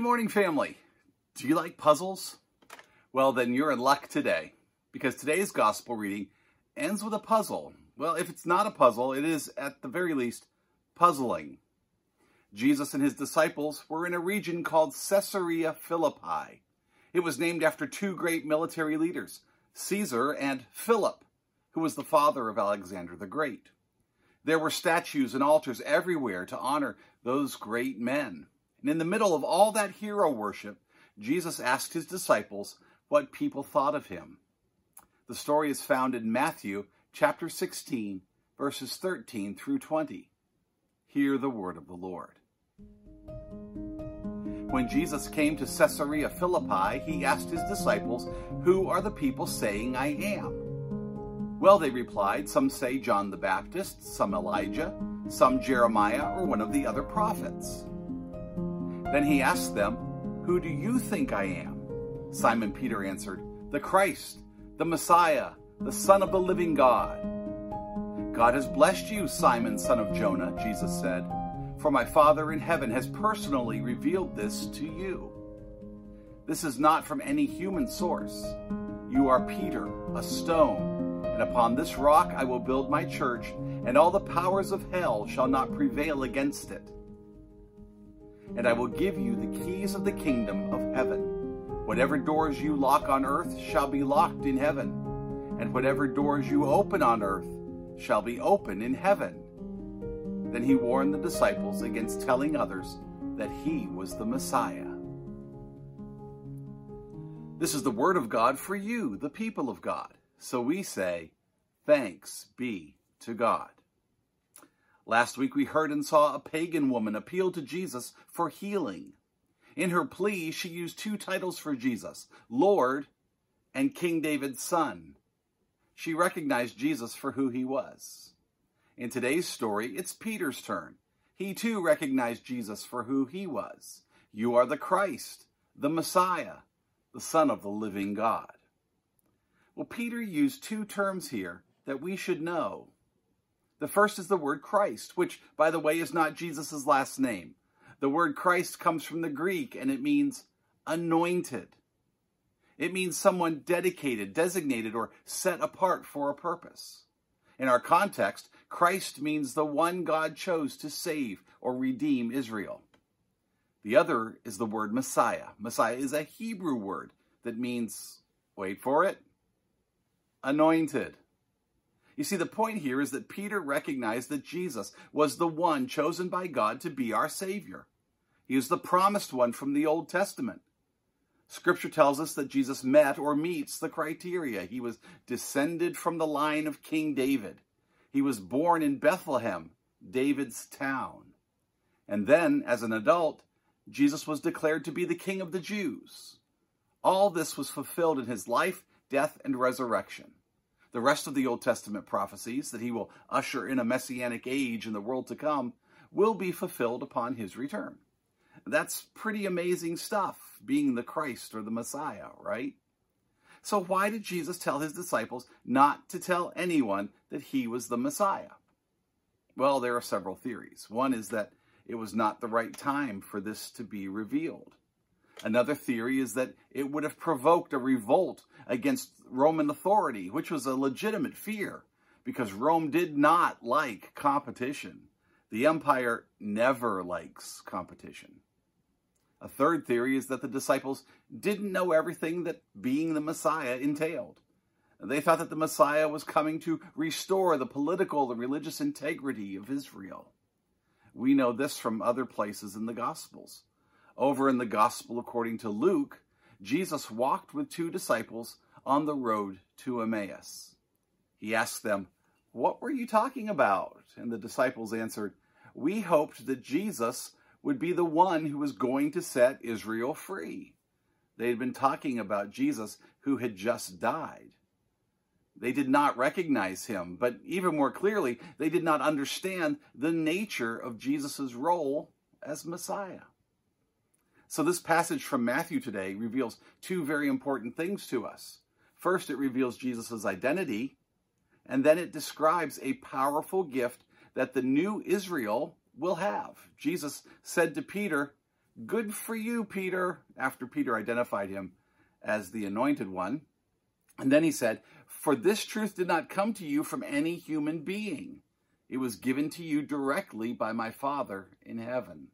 Good morning, family. Do you like puzzles? Well, then you're in luck today because today's gospel reading ends with a puzzle. Well, if it's not a puzzle, it is at the very least puzzling. Jesus and his disciples were in a region called Caesarea Philippi. It was named after two great military leaders, Caesar and Philip, who was the father of Alexander the Great. There were statues and altars everywhere to honor those great men. And in the middle of all that hero worship, Jesus asked his disciples what people thought of him. The story is found in Matthew chapter 16, verses 13 through 20. Hear the word of the Lord. When Jesus came to Caesarea Philippi, he asked his disciples, Who are the people saying I am? Well, they replied, Some say John the Baptist, some Elijah, some Jeremiah, or one of the other prophets. Then he asked them, Who do you think I am? Simon Peter answered, The Christ, the Messiah, the Son of the living God. God has blessed you, Simon, son of Jonah, Jesus said, for my Father in heaven has personally revealed this to you. This is not from any human source. You are Peter, a stone, and upon this rock I will build my church, and all the powers of hell shall not prevail against it and I will give you the keys of the kingdom of heaven. Whatever doors you lock on earth shall be locked in heaven, and whatever doors you open on earth shall be open in heaven. Then he warned the disciples against telling others that he was the Messiah. This is the word of God for you, the people of God. So we say, Thanks be to God. Last week we heard and saw a pagan woman appeal to Jesus for healing. In her plea, she used two titles for Jesus Lord and King David's son. She recognized Jesus for who he was. In today's story, it's Peter's turn. He too recognized Jesus for who he was. You are the Christ, the Messiah, the Son of the living God. Well, Peter used two terms here that we should know the first is the word Christ, which, by the way, is not Jesus' last name. The word Christ comes from the Greek and it means anointed. It means someone dedicated, designated, or set apart for a purpose. In our context, Christ means the one God chose to save or redeem Israel. The other is the word Messiah. Messiah is a Hebrew word that means, wait for it, anointed. You see, the point here is that Peter recognized that Jesus was the one chosen by God to be our Savior. He is the promised one from the Old Testament. Scripture tells us that Jesus met or meets the criteria. He was descended from the line of King David. He was born in Bethlehem, David's town. And then, as an adult, Jesus was declared to be the King of the Jews. All this was fulfilled in his life, death, and resurrection. The rest of the Old Testament prophecies that he will usher in a messianic age in the world to come will be fulfilled upon his return. That's pretty amazing stuff, being the Christ or the Messiah, right? So, why did Jesus tell his disciples not to tell anyone that he was the Messiah? Well, there are several theories. One is that it was not the right time for this to be revealed. Another theory is that it would have provoked a revolt against Roman authority, which was a legitimate fear because Rome did not like competition. The empire never likes competition. A third theory is that the disciples didn't know everything that being the Messiah entailed. They thought that the Messiah was coming to restore the political and religious integrity of Israel. We know this from other places in the Gospels. Over in the Gospel according to Luke, Jesus walked with two disciples on the road to Emmaus. He asked them, What were you talking about? And the disciples answered, We hoped that Jesus would be the one who was going to set Israel free. They had been talking about Jesus who had just died. They did not recognize him, but even more clearly, they did not understand the nature of Jesus' role as Messiah. So, this passage from Matthew today reveals two very important things to us. First, it reveals Jesus' identity, and then it describes a powerful gift that the new Israel will have. Jesus said to Peter, Good for you, Peter, after Peter identified him as the anointed one. And then he said, For this truth did not come to you from any human being. It was given to you directly by my Father in heaven.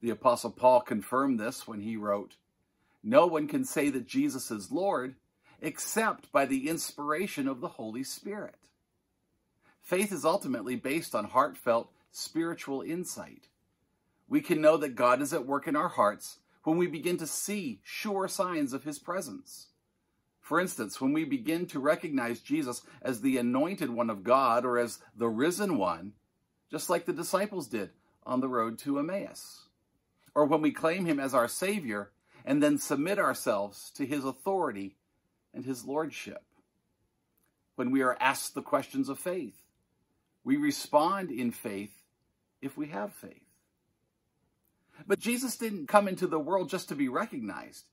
The Apostle Paul confirmed this when he wrote, No one can say that Jesus is Lord except by the inspiration of the Holy Spirit. Faith is ultimately based on heartfelt spiritual insight. We can know that God is at work in our hearts when we begin to see sure signs of his presence. For instance, when we begin to recognize Jesus as the anointed one of God or as the risen one, just like the disciples did on the road to Emmaus. Or when we claim him as our Savior and then submit ourselves to his authority and his lordship. When we are asked the questions of faith, we respond in faith if we have faith. But Jesus didn't come into the world just to be recognized.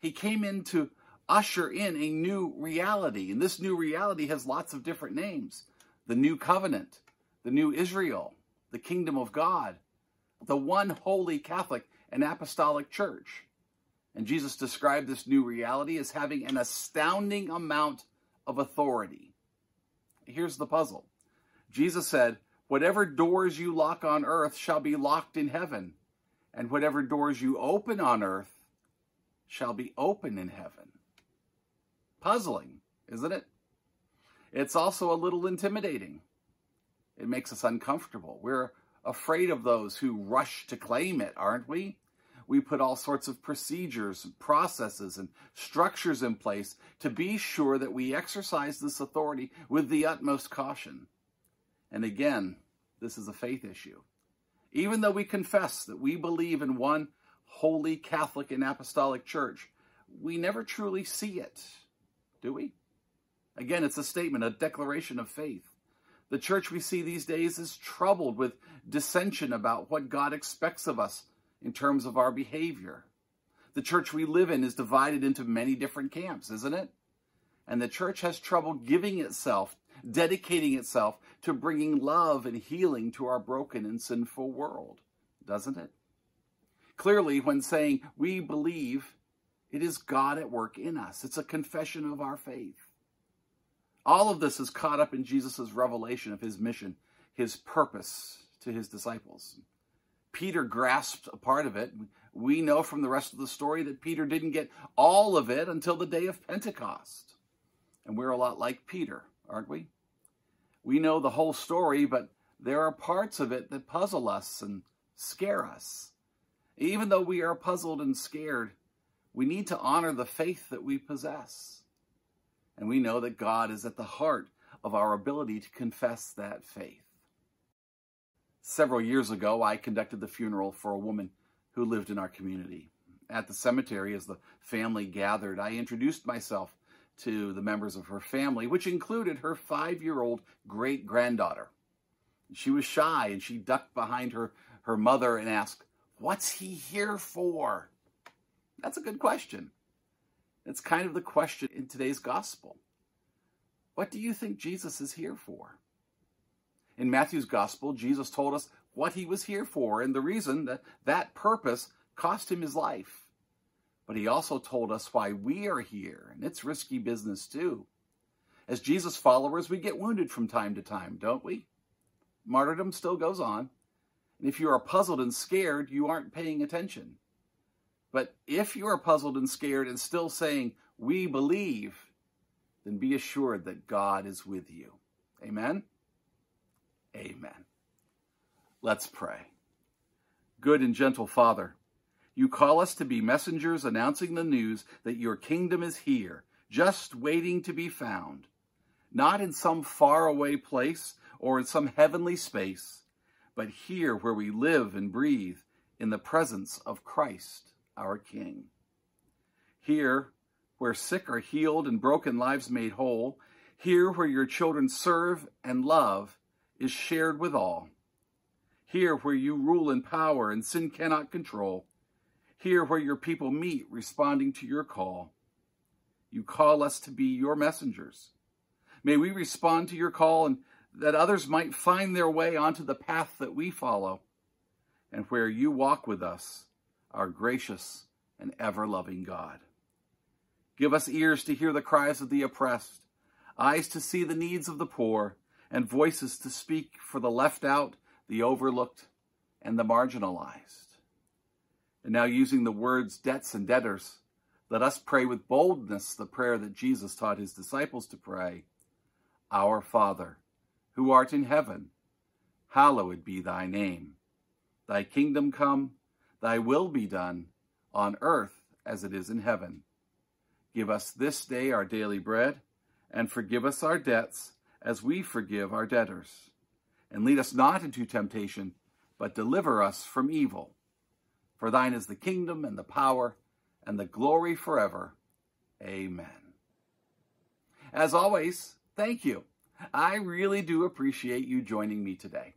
He came in to usher in a new reality. And this new reality has lots of different names the new covenant, the new Israel, the kingdom of God, the one holy Catholic and apostolic church. And Jesus described this new reality as having an astounding amount of authority. Here's the puzzle Jesus said, Whatever doors you lock on earth shall be locked in heaven, and whatever doors you open on earth shall be open in heaven. Puzzling, isn't it? It's also a little intimidating. It makes us uncomfortable. We're afraid of those who rush to claim it, aren't we? We put all sorts of procedures processes and structures in place to be sure that we exercise this authority with the utmost caution. And again, this is a faith issue. Even though we confess that we believe in one holy Catholic and Apostolic Church, we never truly see it, do we? Again, it's a statement, a declaration of faith. The church we see these days is troubled with dissension about what God expects of us in terms of our behavior. The church we live in is divided into many different camps, isn't it? And the church has trouble giving itself, dedicating itself to bringing love and healing to our broken and sinful world, doesn't it? Clearly, when saying we believe, it is God at work in us. It's a confession of our faith. All of this is caught up in Jesus' revelation of his mission, his purpose to his disciples. Peter grasped a part of it. We know from the rest of the story that Peter didn't get all of it until the day of Pentecost. And we're a lot like Peter, aren't we? We know the whole story, but there are parts of it that puzzle us and scare us. Even though we are puzzled and scared, we need to honor the faith that we possess. And we know that God is at the heart of our ability to confess that faith. Several years ago, I conducted the funeral for a woman who lived in our community. At the cemetery, as the family gathered, I introduced myself to the members of her family, which included her five year old great granddaughter. She was shy and she ducked behind her, her mother and asked, What's he here for? That's a good question. It's kind of the question in today's gospel. What do you think Jesus is here for? In Matthew's gospel, Jesus told us what he was here for and the reason that that purpose cost him his life. But he also told us why we are here, and it's risky business too. As Jesus followers, we get wounded from time to time, don't we? Martyrdom still goes on. And if you are puzzled and scared, you aren't paying attention. But if you are puzzled and scared and still saying, We believe, then be assured that God is with you. Amen? Amen. Let's pray. Good and gentle Father, you call us to be messengers announcing the news that your kingdom is here, just waiting to be found, not in some faraway place or in some heavenly space, but here where we live and breathe in the presence of Christ, our King. Here where sick are healed and broken lives made whole, here where your children serve and love is shared with all. Here where you rule in power and sin cannot control. Here where your people meet responding to your call. You call us to be your messengers. May we respond to your call and that others might find their way onto the path that we follow. And where you walk with us, our gracious and ever loving God. Give us ears to hear the cries of the oppressed, eyes to see the needs of the poor, and voices to speak for the left out, the overlooked, and the marginalized. And now, using the words debts and debtors, let us pray with boldness the prayer that Jesus taught his disciples to pray Our Father, who art in heaven, hallowed be thy name. Thy kingdom come, thy will be done, on earth as it is in heaven. Give us this day our daily bread, and forgive us our debts as we forgive our debtors. And lead us not into temptation, but deliver us from evil. For thine is the kingdom and the power and the glory forever. Amen. As always, thank you. I really do appreciate you joining me today.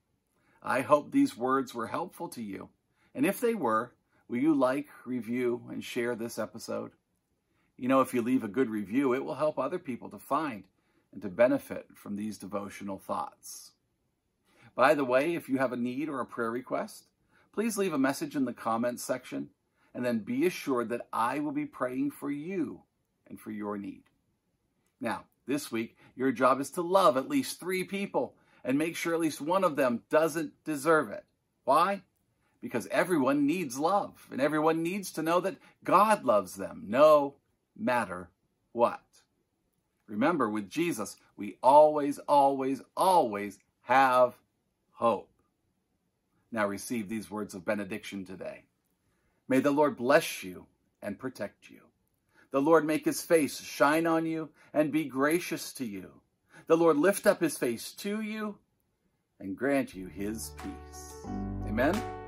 I hope these words were helpful to you. And if they were, will you like, review, and share this episode? You know, if you leave a good review, it will help other people to find and to benefit from these devotional thoughts. By the way, if you have a need or a prayer request, please leave a message in the comments section and then be assured that I will be praying for you and for your need. Now, this week, your job is to love at least three people and make sure at least one of them doesn't deserve it. Why? Because everyone needs love and everyone needs to know that God loves them no matter what. Remember, with Jesus, we always, always, always have hope. Now receive these words of benediction today. May the Lord bless you and protect you. The Lord make his face shine on you and be gracious to you. The Lord lift up his face to you and grant you his peace. Amen.